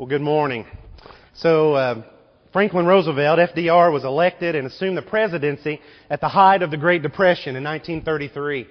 Well, good morning. So, uh, Franklin Roosevelt, FDR, was elected and assumed the presidency at the height of the Great Depression in 1933.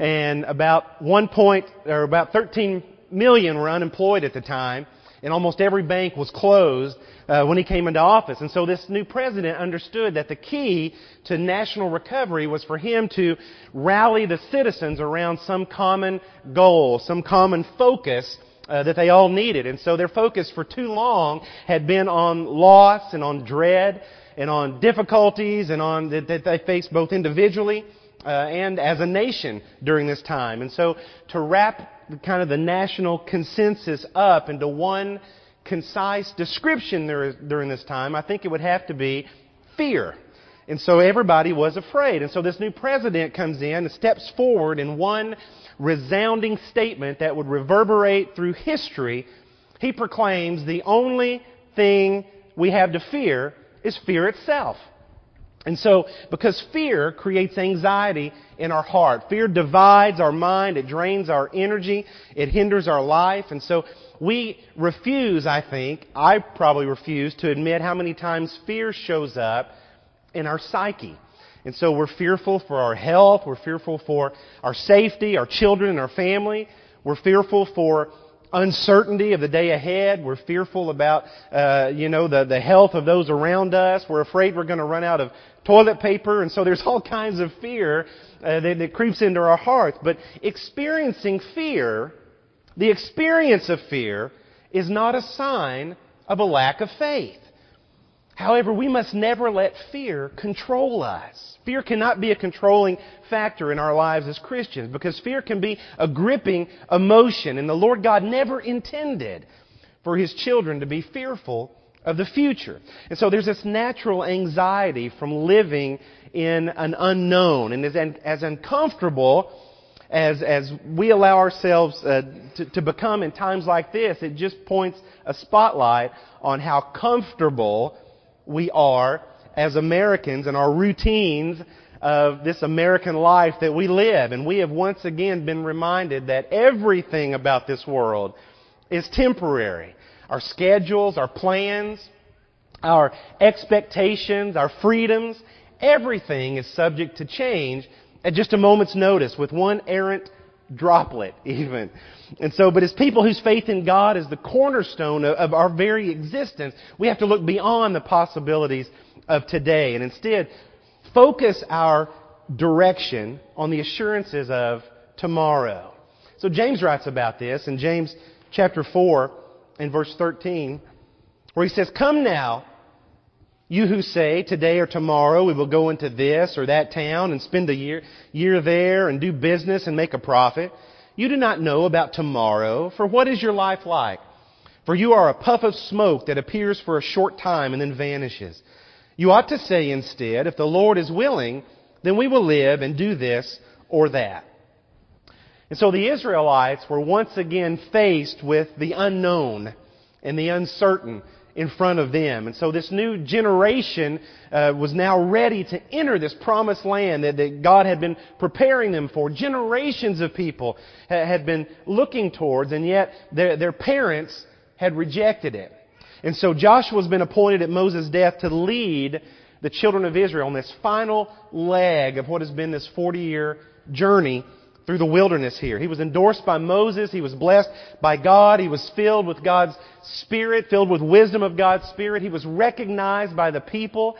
And about one point, or about 13 million were unemployed at the time, and almost every bank was closed uh, when he came into office. And so this new president understood that the key to national recovery was for him to rally the citizens around some common goal, some common focus uh, that they all needed. And so their focus for too long had been on loss and on dread and on difficulties and on that, that they faced both individually uh, and as a nation during this time. And so to wrap kind of the national consensus up into one concise description during this time, I think it would have to be fear. And so everybody was afraid. And so this new president comes in and steps forward in one resounding statement that would reverberate through history. He proclaims the only thing we have to fear is fear itself. And so, because fear creates anxiety in our heart. Fear divides our mind, it drains our energy, it hinders our life, and so we refuse, I think, I probably refuse to admit how many times fear shows up in our psyche. And so we're fearful for our health, we're fearful for our safety, our children and our family, we're fearful for uncertainty of the day ahead. We're fearful about, uh, you know, the, the health of those around us. We're afraid we're going to run out of toilet paper. And so there's all kinds of fear uh, that, that creeps into our hearts. But experiencing fear, the experience of fear, is not a sign of a lack of faith. However, we must never let fear control us. Fear cannot be a controlling factor in our lives as Christians because fear can be a gripping emotion and the Lord God never intended for His children to be fearful of the future. And so there's this natural anxiety from living in an unknown and as, as uncomfortable as, as we allow ourselves uh, to, to become in times like this, it just points a spotlight on how comfortable we are as Americans and our routines of this American life that we live. And we have once again been reminded that everything about this world is temporary. Our schedules, our plans, our expectations, our freedoms, everything is subject to change at just a moment's notice with one errant droplet even. And so, but as people whose faith in God is the cornerstone of, of our very existence, we have to look beyond the possibilities of today and instead focus our direction on the assurances of tomorrow. So James writes about this in James chapter 4 and verse 13 where he says, Come now, you who say, today or tomorrow we will go into this or that town and spend a year, year there and do business and make a profit. You do not know about tomorrow, for what is your life like? For you are a puff of smoke that appears for a short time and then vanishes. You ought to say instead, if the Lord is willing, then we will live and do this or that. And so the Israelites were once again faced with the unknown and the uncertain in front of them. And so this new generation uh, was now ready to enter this promised land that, that, God had been preparing them for. Generations of people ha- had been looking towards, and yet their, their parents had rejected it. And so Joshua's been appointed at Moses' death to lead the children of Israel on this final leg of what has been this 40 year journey through the wilderness here. He was endorsed by Moses. He was blessed by God. He was filled with God's Spirit, filled with wisdom of God's Spirit. He was recognized by the people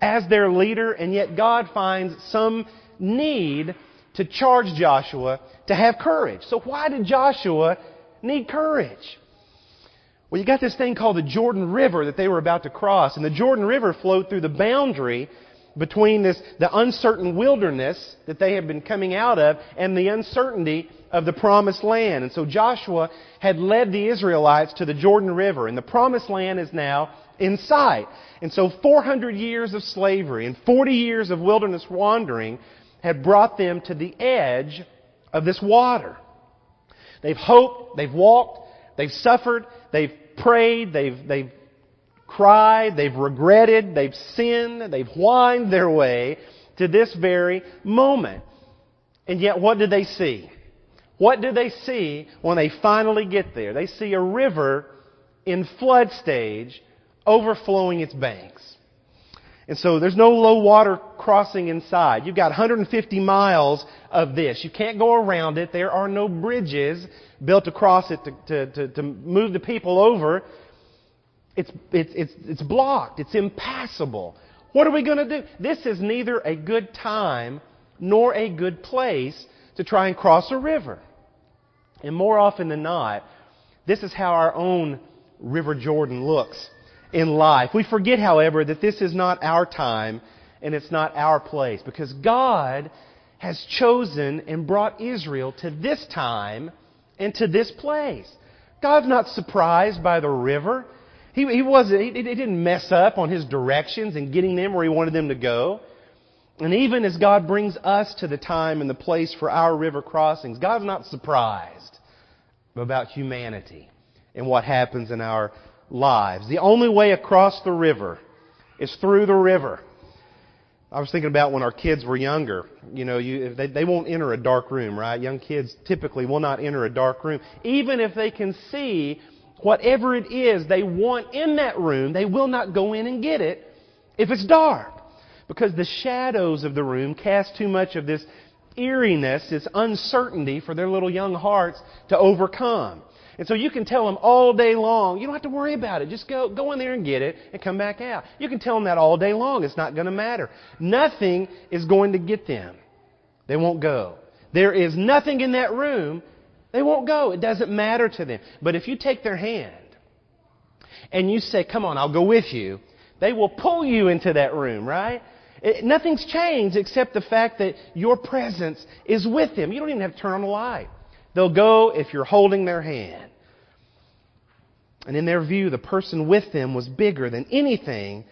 as their leader, and yet God finds some need to charge Joshua to have courage. So why did Joshua need courage? Well, you got this thing called the Jordan River that they were about to cross, and the Jordan River flowed through the boundary between this, the uncertain wilderness that they had been coming out of and the uncertainty of the promised land. And so Joshua had led the Israelites to the Jordan River and the promised land is now in sight. And so 400 years of slavery and 40 years of wilderness wandering had brought them to the edge of this water. They've hoped, they've walked, they've suffered, they've prayed, they've, they've cried, they've regretted, they've sinned, they've whined their way to this very moment. And yet what do they see? What do they see when they finally get there? They see a river in flood stage, overflowing its banks. And so there's no low water crossing inside. You've got 150 miles of this. You can't go around it. There are no bridges built across it to, to, to, to move the people over. It's, it's, it's, it's blocked. It's impassable. What are we going to do? This is neither a good time nor a good place to try and cross a river. And more often than not, this is how our own River Jordan looks in life. We forget, however, that this is not our time and it's not our place because God has chosen and brought Israel to this time and to this place. God's not surprised by the river. He, he wasn't, he, he didn't mess up on his directions and getting them where he wanted them to go. And even as God brings us to the time and the place for our river crossings, God's not surprised about humanity and what happens in our lives. The only way across the river is through the river. I was thinking about when our kids were younger. You know, you, they, they won't enter a dark room, right? Young kids typically will not enter a dark room. Even if they can see whatever it is they want in that room, they will not go in and get it if it's dark. Because the shadows of the room cast too much of this eeriness, this uncertainty for their little young hearts to overcome. And so you can tell them all day long, you don't have to worry about it. Just go, go in there and get it and come back out. You can tell them that all day long. It's not going to matter. Nothing is going to get them. They won't go. There is nothing in that room. They won't go. It doesn't matter to them. But if you take their hand and you say, come on, I'll go with you, they will pull you into that room, right? It, nothing's changed except the fact that your presence is with them. You don't even have to turn on the light. They'll go if you're holding their hand. And in their view, the person with them was bigger than anything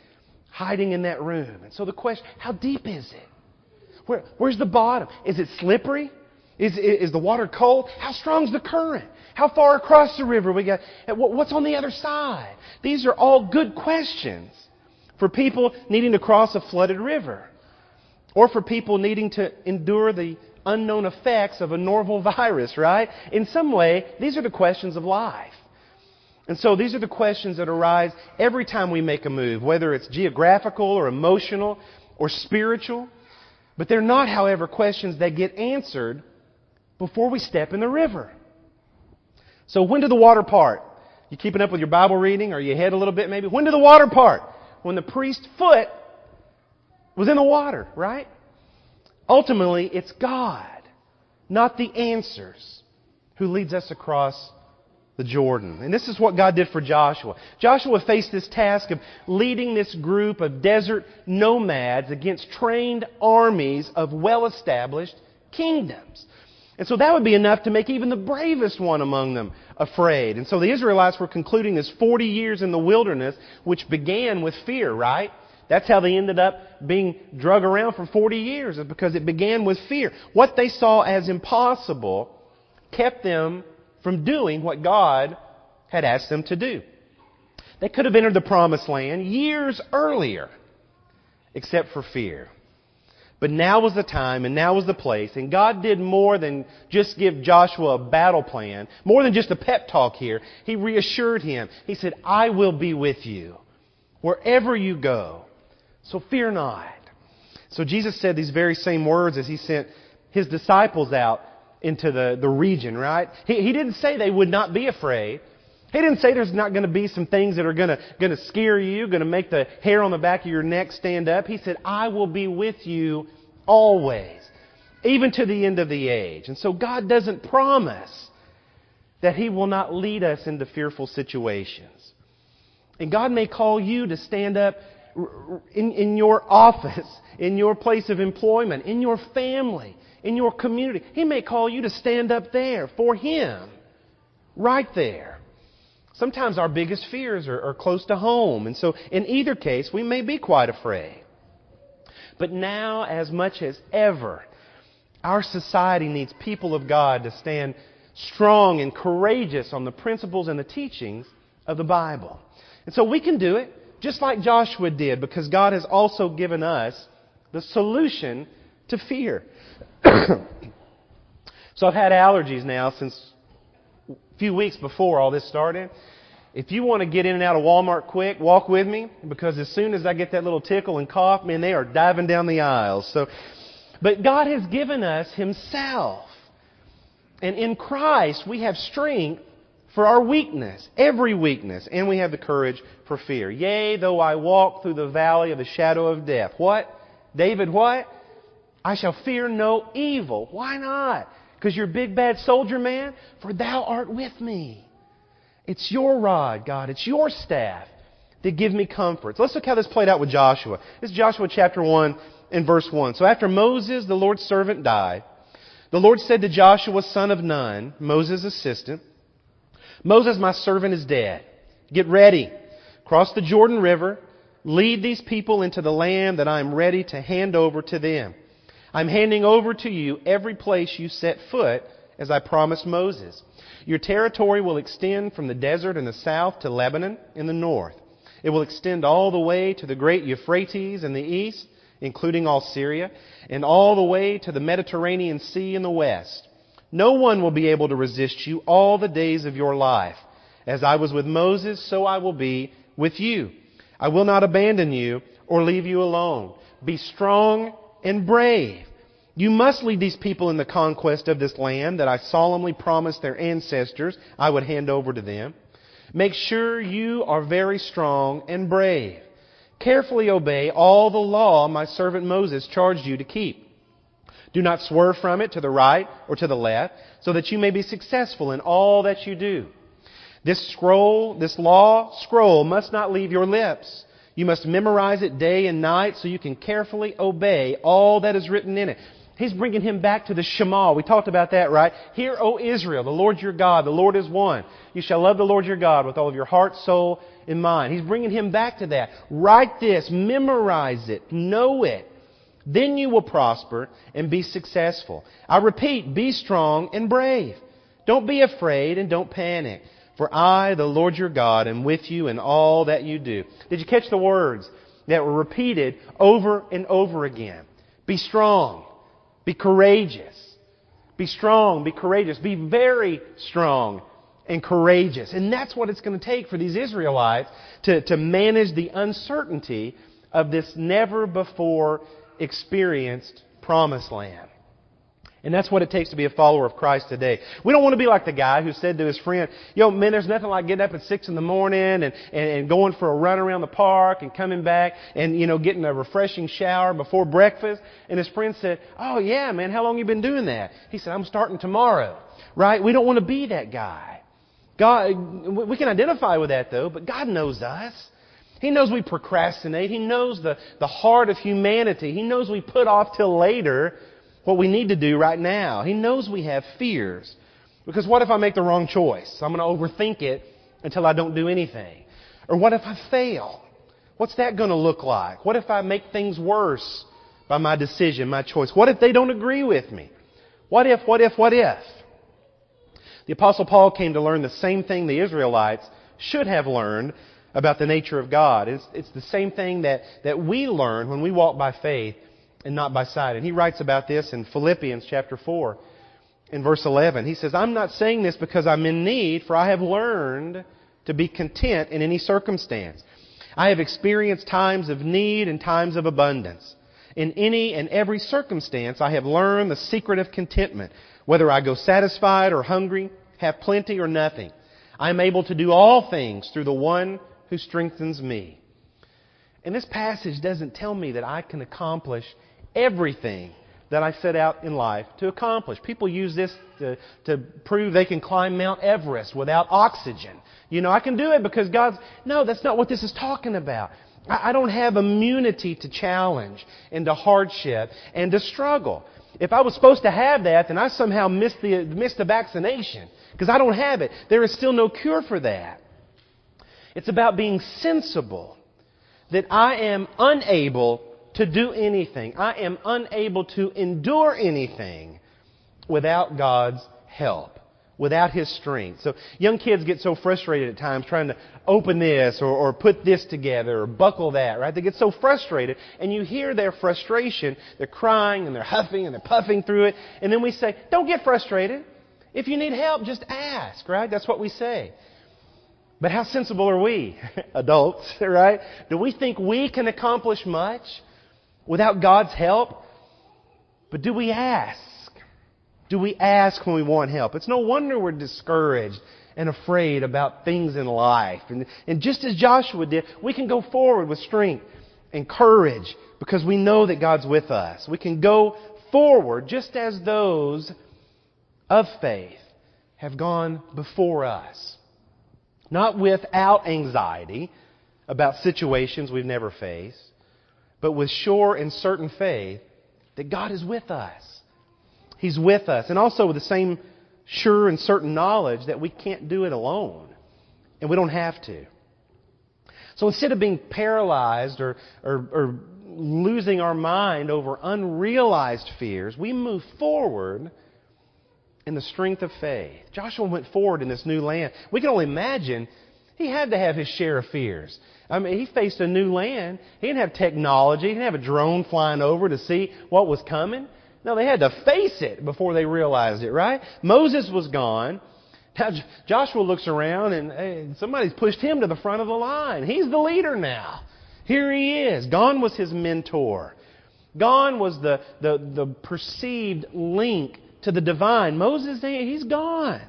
hiding in that room. And so the question, how deep is it? Where, where's the bottom? Is it slippery? Is, is the water cold? How strong's the current? How far across the river we got? What's on the other side? These are all good questions for people needing to cross a flooded river, or for people needing to endure the unknown effects of a novel virus, right? In some way, these are the questions of life. And so these are the questions that arise every time we make a move, whether it's geographical or emotional or spiritual. But they're not, however, questions that get answered before we step in the river. So when did the water part? You keeping up with your Bible reading? Are you ahead a little bit maybe? When did the water part? when the priest's foot was in the water, right? Ultimately, it's God, not the answers, who leads us across the Jordan. And this is what God did for Joshua. Joshua faced this task of leading this group of desert nomads against trained armies of well established kingdoms. And so that would be enough to make even the bravest one among them afraid. And so the Israelites were concluding this 40 years in the wilderness, which began with fear, right? That's how they ended up being drug around for 40 years, is because it began with fear. What they saw as impossible kept them from doing what God had asked them to do. They could have entered the promised land years earlier, except for fear. But now was the time and now was the place. And God did more than just give Joshua a battle plan, more than just a pep talk here. He reassured him. He said, I will be with you wherever you go. So fear not. So Jesus said these very same words as he sent his disciples out into the, the region, right? He, he didn't say they would not be afraid. He didn't say there's not going to be some things that are going to, going to scare you, going to make the hair on the back of your neck stand up. He said, I will be with you always, even to the end of the age. And so God doesn't promise that He will not lead us into fearful situations. And God may call you to stand up in, in your office, in your place of employment, in your family, in your community. He may call you to stand up there for Him, right there. Sometimes our biggest fears are, are close to home. And so, in either case, we may be quite afraid. But now, as much as ever, our society needs people of God to stand strong and courageous on the principles and the teachings of the Bible. And so we can do it just like Joshua did because God has also given us the solution to fear. so I've had allergies now since few weeks before all this started. If you want to get in and out of Walmart quick, walk with me because as soon as I get that little tickle and cough, man, they are diving down the aisles. So, but God has given us Himself. And in Christ, we have strength for our weakness, every weakness, and we have the courage for fear. Yea, though I walk through the valley of the shadow of death. What? David, what? I shall fear no evil. Why not? Because you're big bad soldier man? For thou art with me. It's your rod, God. It's your staff that give me comfort. So let's look how this played out with Joshua. This is Joshua chapter 1 and verse 1. So after Moses, the Lord's servant, died, the Lord said to Joshua, son of Nun, Moses' assistant, Moses, my servant, is dead. Get ready. Cross the Jordan River. Lead these people into the land that I am ready to hand over to them. I'm handing over to you every place you set foot, as I promised Moses. Your territory will extend from the desert in the south to Lebanon in the north. It will extend all the way to the great Euphrates in the east, including all Syria, and all the way to the Mediterranean Sea in the west. No one will be able to resist you all the days of your life. As I was with Moses, so I will be with you. I will not abandon you or leave you alone. Be strong and brave. You must lead these people in the conquest of this land that I solemnly promised their ancestors I would hand over to them. Make sure you are very strong and brave. Carefully obey all the law my servant Moses charged you to keep. Do not swerve from it to the right or to the left, so that you may be successful in all that you do. This scroll, this law scroll must not leave your lips. You must memorize it day and night so you can carefully obey all that is written in it. He's bringing him back to the Shema. We talked about that, right? Hear, O Israel, the Lord your God, the Lord is one. You shall love the Lord your God with all of your heart, soul, and mind. He's bringing him back to that. Write this, memorize it, know it. Then you will prosper and be successful. I repeat, be strong and brave. Don't be afraid and don't panic. For I, the Lord your God, am with you in all that you do. Did you catch the words that were repeated over and over again? Be strong. Be courageous. Be strong. Be courageous. Be very strong and courageous. And that's what it's going to take for these Israelites to, to manage the uncertainty of this never before experienced promised land. And that's what it takes to be a follower of Christ today. We don't want to be like the guy who said to his friend, yo, man, there's nothing like getting up at six in the morning and, and, and going for a run around the park and coming back and, you know, getting a refreshing shower before breakfast. And his friend said, oh yeah, man, how long you been doing that? He said, I'm starting tomorrow. Right? We don't want to be that guy. God, we can identify with that though, but God knows us. He knows we procrastinate. He knows the, the heart of humanity. He knows we put off till later what we need to do right now. He knows we have fears. Because what if I make the wrong choice? I'm going to overthink it until I don't do anything. Or what if I fail? What's that going to look like? What if I make things worse by my decision, my choice? What if they don't agree with me? What if, what if, what if? The Apostle Paul came to learn the same thing the Israelites should have learned about the nature of God. It's, it's the same thing that, that we learn when we walk by faith and not by sight. And he writes about this in Philippians chapter 4 in verse 11. He says, I'm not saying this because I'm in need, for I have learned to be content in any circumstance. I have experienced times of need and times of abundance. In any and every circumstance, I have learned the secret of contentment. Whether I go satisfied or hungry, have plenty or nothing, I am able to do all things through the one who strengthens me. And this passage doesn't tell me that I can accomplish everything that I set out in life to accomplish. People use this to, to prove they can climb Mount Everest without oxygen. You know, I can do it because God's. No, that's not what this is talking about. I, I don't have immunity to challenge and to hardship and to struggle. If I was supposed to have that, then I somehow missed the, missed the vaccination because I don't have it. There is still no cure for that. It's about being sensible that I am unable to do anything. I am unable to endure anything without God's help, without His strength. So young kids get so frustrated at times trying to open this or, or put this together or buckle that, right? They get so frustrated and you hear their frustration. They're crying and they're huffing and they're puffing through it. And then we say, don't get frustrated. If you need help, just ask, right? That's what we say. But how sensible are we, adults, right? Do we think we can accomplish much without God's help? But do we ask? Do we ask when we want help? It's no wonder we're discouraged and afraid about things in life. And, and just as Joshua did, we can go forward with strength and courage because we know that God's with us. We can go forward just as those of faith have gone before us. Not without anxiety about situations we've never faced, but with sure and certain faith that God is with us. He's with us. And also with the same sure and certain knowledge that we can't do it alone. And we don't have to. So instead of being paralyzed or, or, or losing our mind over unrealized fears, we move forward in the strength of faith. Joshua went forward in this new land. We can only imagine he had to have his share of fears. I mean, he faced a new land. He didn't have technology. He didn't have a drone flying over to see what was coming. No, they had to face it before they realized it, right? Moses was gone. Now Joshua looks around and hey, somebody's pushed him to the front of the line. He's the leader now. Here he is. Gone was his mentor. Gone was the, the, the perceived link to the divine. Moses, he's gone.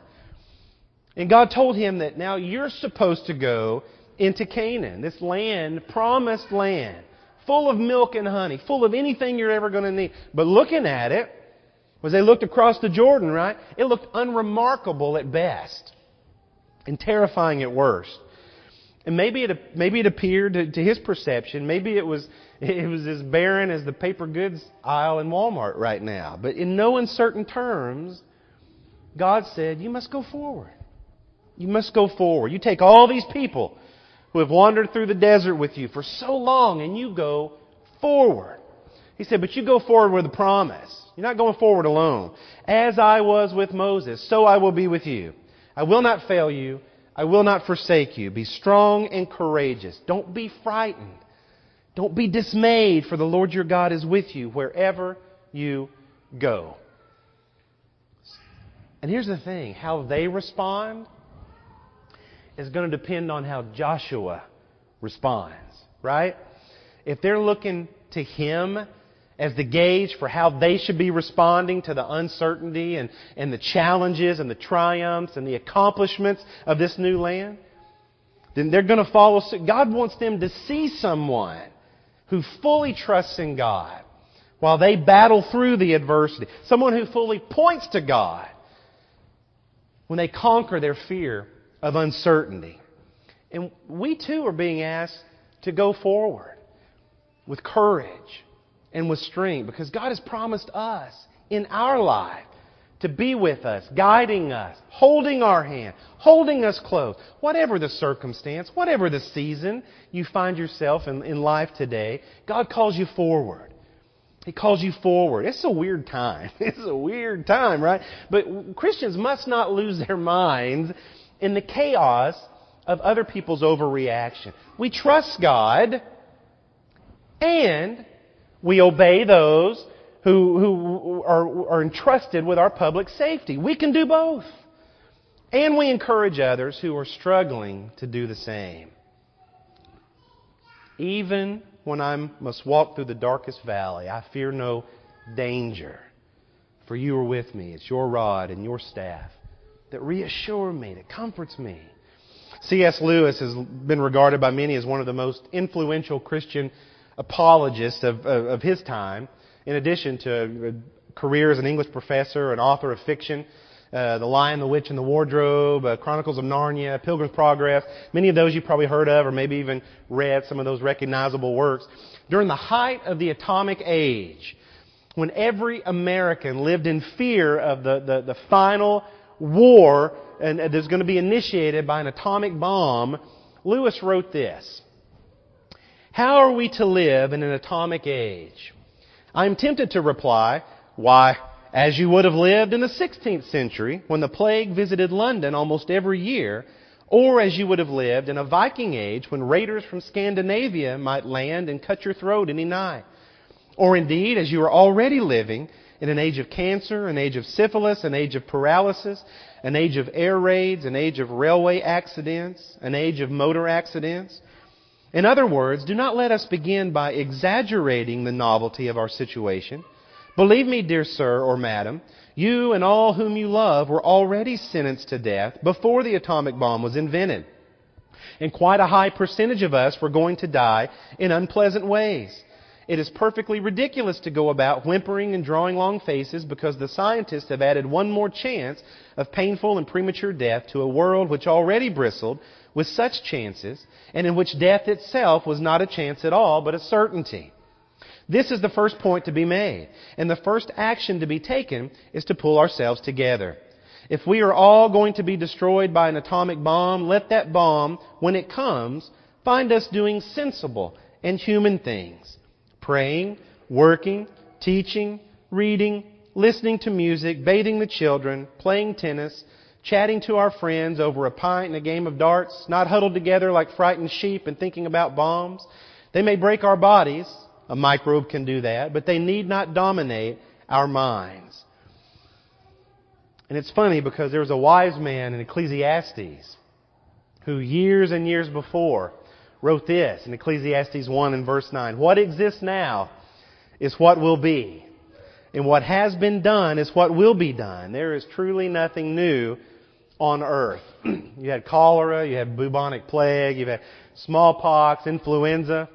And God told him that now you're supposed to go into Canaan, this land, promised land full of milk and honey, full of anything you're ever going to need. But looking at it, as they looked across the Jordan, right, it looked unremarkable at best and terrifying at worst. And maybe it, maybe it appeared to, to his perception, maybe it was, it was as barren as the paper goods aisle in Walmart right now. But in no uncertain terms, God said, you must go forward. You must go forward. You take all these people who have wandered through the desert with you for so long and you go forward. He said, but you go forward with a promise. You're not going forward alone. As I was with Moses, so I will be with you. I will not fail you. I will not forsake you. Be strong and courageous. Don't be frightened. Don't be dismayed, for the Lord your God is with you wherever you go. And here's the thing how they respond is going to depend on how Joshua responds, right? If they're looking to him as the gauge for how they should be responding to the uncertainty and, and the challenges and the triumphs and the accomplishments of this new land, then they're going to follow suit. God wants them to see someone who fully trusts in God while they battle through the adversity. Someone who fully points to God when they conquer their fear of uncertainty. And we too are being asked to go forward with courage and with strength because God has promised us in our life to be with us, guiding us, holding our hand, holding us close. Whatever the circumstance, whatever the season you find yourself in, in life today, God calls you forward. He calls you forward. It's a weird time. It's a weird time, right? But Christians must not lose their minds in the chaos of other people's overreaction. We trust God and we obey those who, who are, are entrusted with our public safety. We can do both. And we encourage others who are struggling to do the same. Even when I must walk through the darkest valley, I fear no danger. For you are with me. It's your rod and your staff that reassure me, that comforts me. C.S. Lewis has been regarded by many as one of the most influential Christian apologists of, of, of his time, in addition to a career as an English professor, an author of fiction, uh, The Lion, the Witch, and the Wardrobe, uh, Chronicles of Narnia, Pilgrim's Progress. Many of those you've probably heard of or maybe even read some of those recognizable works. During the height of the atomic age, when every American lived in fear of the, the, the final war and that's going to be initiated by an atomic bomb, Lewis wrote this. How are we to live in an atomic age? I am tempted to reply, why, as you would have lived in the 16th century when the plague visited London almost every year, or as you would have lived in a Viking age when raiders from Scandinavia might land and cut your throat any night. Or indeed, as you are already living in an age of cancer, an age of syphilis, an age of paralysis, an age of air raids, an age of railway accidents, an age of motor accidents. In other words, do not let us begin by exaggerating the novelty of our situation. Believe me, dear sir or madam, you and all whom you love were already sentenced to death before the atomic bomb was invented. And quite a high percentage of us were going to die in unpleasant ways. It is perfectly ridiculous to go about whimpering and drawing long faces because the scientists have added one more chance of painful and premature death to a world which already bristled with such chances and in which death itself was not a chance at all but a certainty. This is the first point to be made. And the first action to be taken is to pull ourselves together. If we are all going to be destroyed by an atomic bomb, let that bomb, when it comes, find us doing sensible and human things praying, working, teaching, reading, listening to music, bathing the children, playing tennis, chatting to our friends over a pint and a game of darts, not huddled together like frightened sheep and thinking about bombs. They may break our bodies, a microbe can do that, but they need not dominate our minds. And it's funny because there was a wise man in Ecclesiastes who years and years before wrote this in Ecclesiastes 1 and verse 9. What exists now is what will be. And what has been done is what will be done. There is truly nothing new on earth. you had cholera, you had bubonic plague, you've had smallpox, influenza.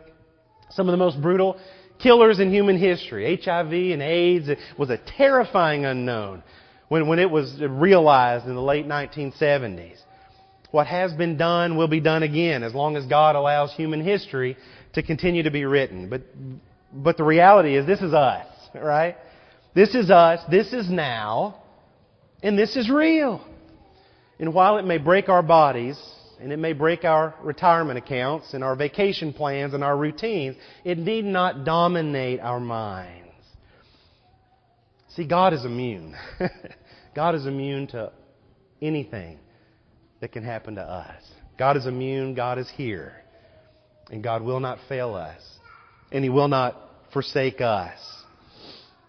Some of the most brutal killers in human history. HIV and AIDS was a terrifying unknown when, when it was realized in the late 1970s. What has been done will be done again as long as God allows human history to continue to be written. But, but the reality is this is us, right? This is us, this is now, and this is real. And while it may break our bodies, and it may break our retirement accounts and our vacation plans and our routines, it need not dominate our minds. See, God is immune. God is immune to anything that can happen to us. God is immune, God is here, and God will not fail us, and He will not forsake us.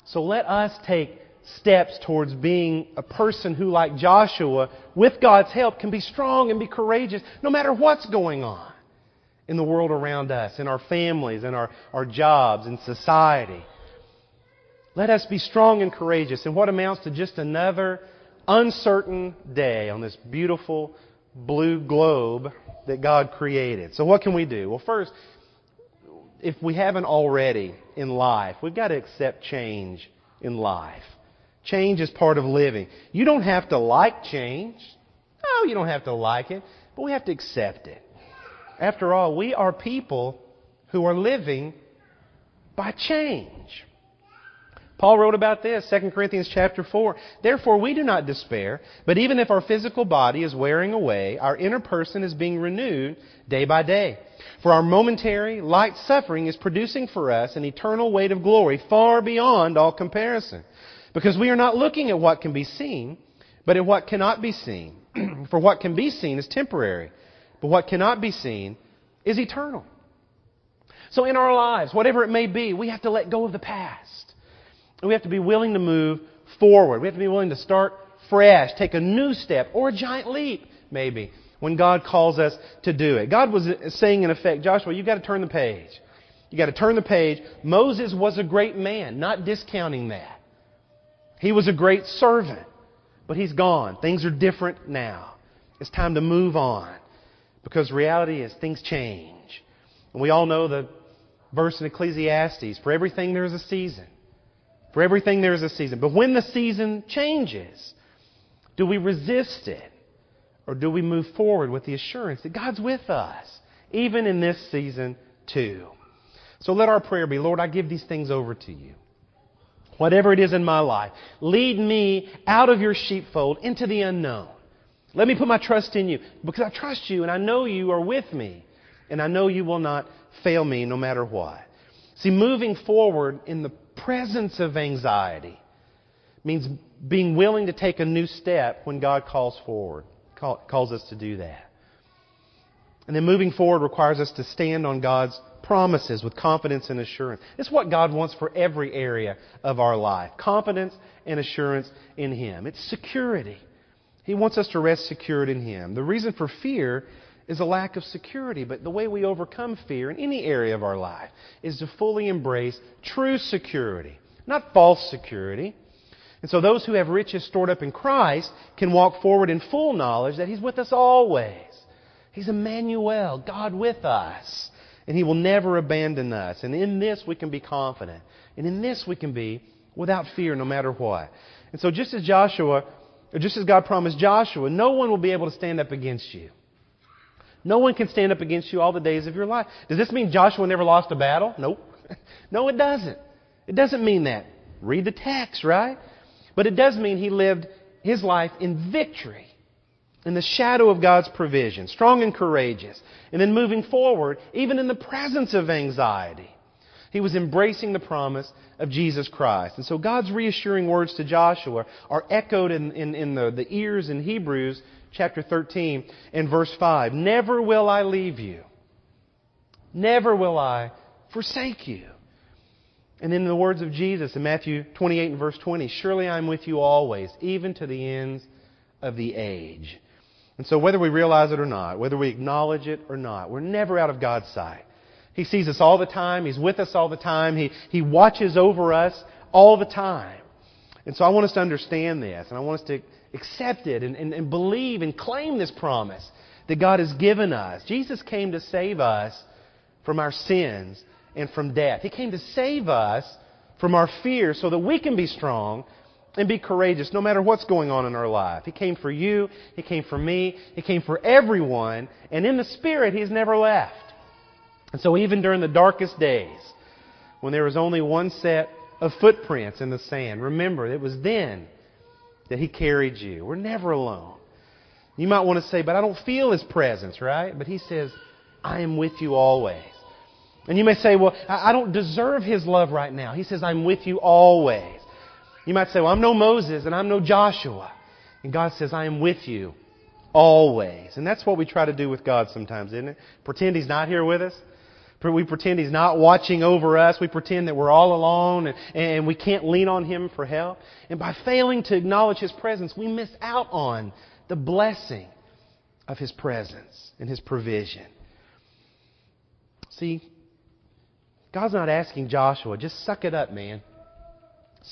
So let us take steps towards being a person who, like Joshua, with God's help, can be strong and be courageous no matter what's going on in the world around us, in our families, in our, our jobs, in society. Let us be strong and courageous in what amounts to just another uncertain day on this beautiful blue globe that God created. So what can we do? Well, first, if we haven't already in life, we've got to accept change in life. Change is part of living. You don't have to like change. No, you don't have to like it, but we have to accept it. After all, we are people who are living by change. Paul wrote about this, 2 Corinthians chapter 4. Therefore we do not despair, but even if our physical body is wearing away, our inner person is being renewed day by day. For our momentary, light suffering is producing for us an eternal weight of glory far beyond all comparison. Because we are not looking at what can be seen, but at what cannot be seen. for what can be seen is temporary, but what cannot be seen is eternal. So in our lives, whatever it may be, we have to let go of the past. And we have to be willing to move forward. We have to be willing to start fresh, take a new step, or a giant leap, maybe, when God calls us to do it. God was saying, in effect, Joshua, you've got to turn the page. You've got to turn the page. Moses was a great man, not discounting that. He was a great servant, but he's gone. Things are different now. It's time to move on because reality is things change. And we all know the verse in Ecclesiastes for everything there is a season for everything there is a season. But when the season changes, do we resist it? Or do we move forward with the assurance that God's with us, even in this season too? So let our prayer be, Lord, I give these things over to you. Whatever it is in my life, lead me out of your sheepfold into the unknown. Let me put my trust in you because I trust you and I know you are with me and I know you will not fail me no matter what. See, moving forward in the presence of anxiety means being willing to take a new step when God calls forward, calls us to do that. And then moving forward requires us to stand on God's promises with confidence and assurance. It's what God wants for every area of our life. Confidence and assurance in Him. It's security. He wants us to rest secured in Him. The reason for fear is a lack of security, but the way we overcome fear in any area of our life is to fully embrace true security, not false security. And so those who have riches stored up in Christ can walk forward in full knowledge that He's with us always. He's Emmanuel, God with us. And He will never abandon us. And in this we can be confident. And in this we can be without fear no matter what. And so just as Joshua, just as God promised Joshua, no one will be able to stand up against you. No one can stand up against you all the days of your life. Does this mean Joshua never lost a battle? Nope. no, it doesn't. It doesn't mean that. Read the text, right? But it does mean he lived his life in victory, in the shadow of God's provision, strong and courageous. And then moving forward, even in the presence of anxiety, he was embracing the promise of Jesus Christ. And so God's reassuring words to Joshua are echoed in, in, in the, the ears in Hebrews chapter 13 and verse 5. Never will I leave you. Never will I forsake you. And in the words of Jesus in Matthew 28 and verse 20, surely I'm with you always, even to the ends of the age. And so whether we realize it or not, whether we acknowledge it or not, we're never out of God's sight. He sees us all the time. He's with us all the time. He, he watches over us all the time. And so I want us to understand this, and I want us to accept it and, and, and believe and claim this promise that God has given us. Jesus came to save us from our sins and from death. He came to save us from our fears so that we can be strong and be courageous no matter what's going on in our life. He came for you. He came for me. He came for everyone. And in the Spirit, He's never left. And so even during the darkest days, when there was only one set of footprints in the sand, remember, it was then that He carried you. We're never alone. You might want to say, but I don't feel His presence, right? But He says, I am with you always. And you may say, well, I don't deserve His love right now. He says, I'm with you always. You might say, well, I'm no Moses and I'm no Joshua. And God says, I am with you always. And that's what we try to do with God sometimes, isn't it? Pretend He's not here with us. We pretend He's not watching over us. We pretend that we're all alone and, and we can't lean on Him for help. And by failing to acknowledge His presence, we miss out on the blessing of His presence and His provision. See, God's not asking Joshua, just suck it up, man.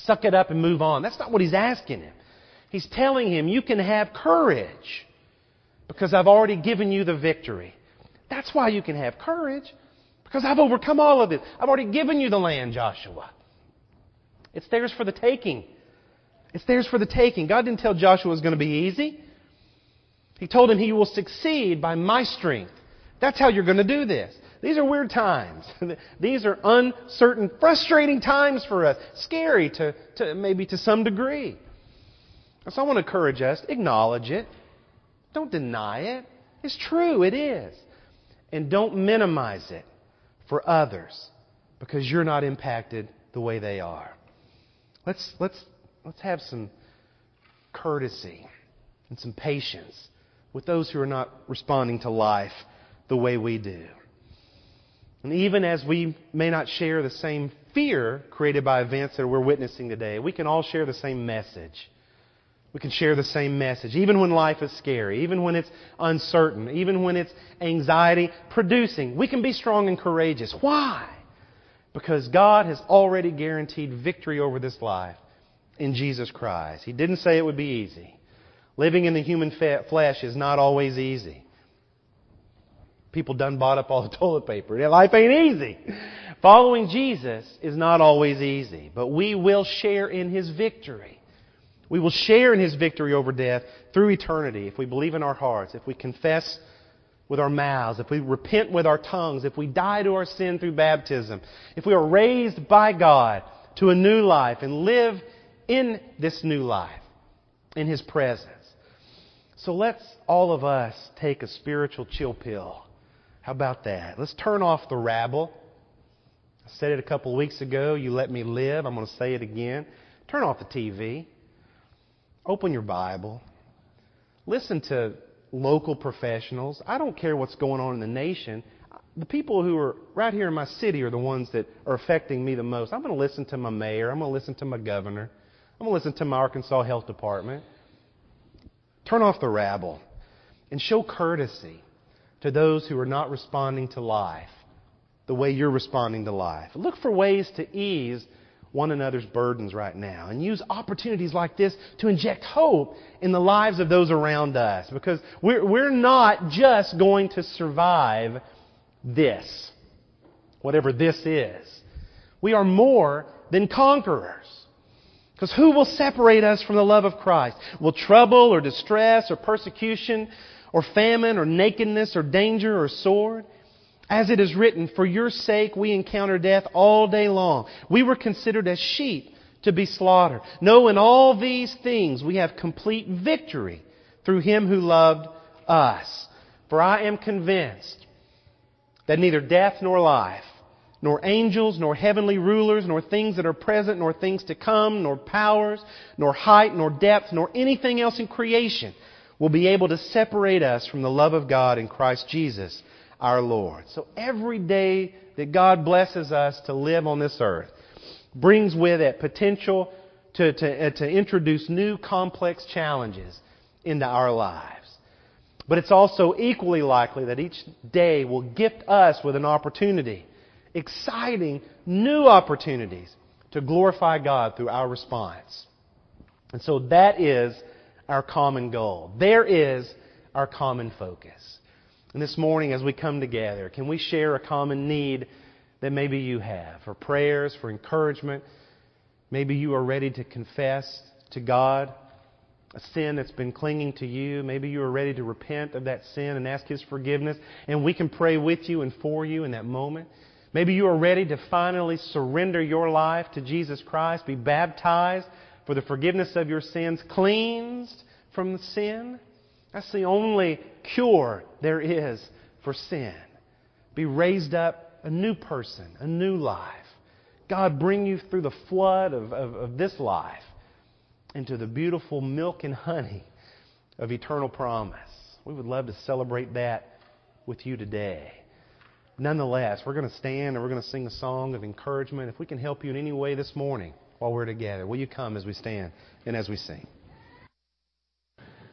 Suck it up and move on. That's not what He's asking him. He's telling him, you can have courage because I've already given you the victory. That's why you can have courage. Because I've overcome all of this. I've already given you the land, Joshua. It's theirs for the taking. It's theirs for the taking. God didn't tell Joshua it was going to be easy. He told him he will succeed by my strength. That's how you're going to do this. These are weird times. These are uncertain, frustrating times for us. Scary to, to maybe to some degree. So I want to encourage us, acknowledge it. Don't deny it. It's true, it is. And don't minimize it for others because you're not impacted the way they are. Let's, let's, let's have some courtesy and some patience with those who are not responding to life the way we do. And even as we may not share the same fear created by events that we're witnessing today, we can all share the same message. We can share the same message, even when life is scary, even when it's uncertain, even when it's anxiety producing. We can be strong and courageous. Why? Because God has already guaranteed victory over this life in Jesus Christ. He didn't say it would be easy. Living in the human flesh is not always easy. People done bought up all the toilet paper. Life ain't easy. Following Jesus is not always easy, but we will share in His victory. We will share in His victory over death through eternity if we believe in our hearts, if we confess with our mouths, if we repent with our tongues, if we die to our sin through baptism, if we are raised by God to a new life and live in this new life, in His presence. So let's all of us take a spiritual chill pill. How about that? Let's turn off the rabble. I said it a couple of weeks ago. You let me live. I'm going to say it again. Turn off the TV. Open your Bible. Listen to local professionals. I don't care what's going on in the nation. the people who are right here in my city are the ones that are affecting me the most. I'm going to listen to my mayor. I'm going to listen to my governor. I'm going to listen to my Arkansas Health Department. Turn off the rabble and show courtesy to those who are not responding to life the way you're responding to life. Look for ways to ease one another's burdens right now and use opportunities like this to inject hope in the lives of those around us because we're, we're not just going to survive this, whatever this is. We are more than conquerors. Because who will separate us from the love of Christ? Will trouble or distress or persecution or famine or nakedness or danger or sword? As it is written, for your sake we encounter death all day long. We were considered as sheep to be slaughtered. No, in all these things we have complete victory through him who loved us. For I am convinced that neither death nor life, nor angels, nor heavenly rulers, nor things that are present, nor things to come, nor powers, nor height, nor depth, nor anything else in creation will be able to separate us from the love of God in Christ Jesus our Lord. So every day that God blesses us to live on this earth brings with it potential to, to, uh, to introduce new complex challenges into our lives. But it's also equally likely that each day will gift us with an opportunity, exciting new opportunities to glorify God through our response. And so that is our common goal. There is our common focus. And this morning, as we come together, can we share a common need that maybe you have for prayers, for encouragement? Maybe you are ready to confess to God a sin that's been clinging to you. Maybe you are ready to repent of that sin and ask His forgiveness, and we can pray with you and for you in that moment. Maybe you are ready to finally surrender your life to Jesus Christ, be baptized for the forgiveness of your sins, cleansed from the sin. That's the only cure there is for sin. Be raised up a new person, a new life. God bring you through the flood of, of, of this life into the beautiful milk and honey of eternal promise. We would love to celebrate that with you today. Nonetheless, we're going to stand and we're going to sing a song of encouragement. If we can help you in any way this morning while we're together, will you come as we stand and as we sing?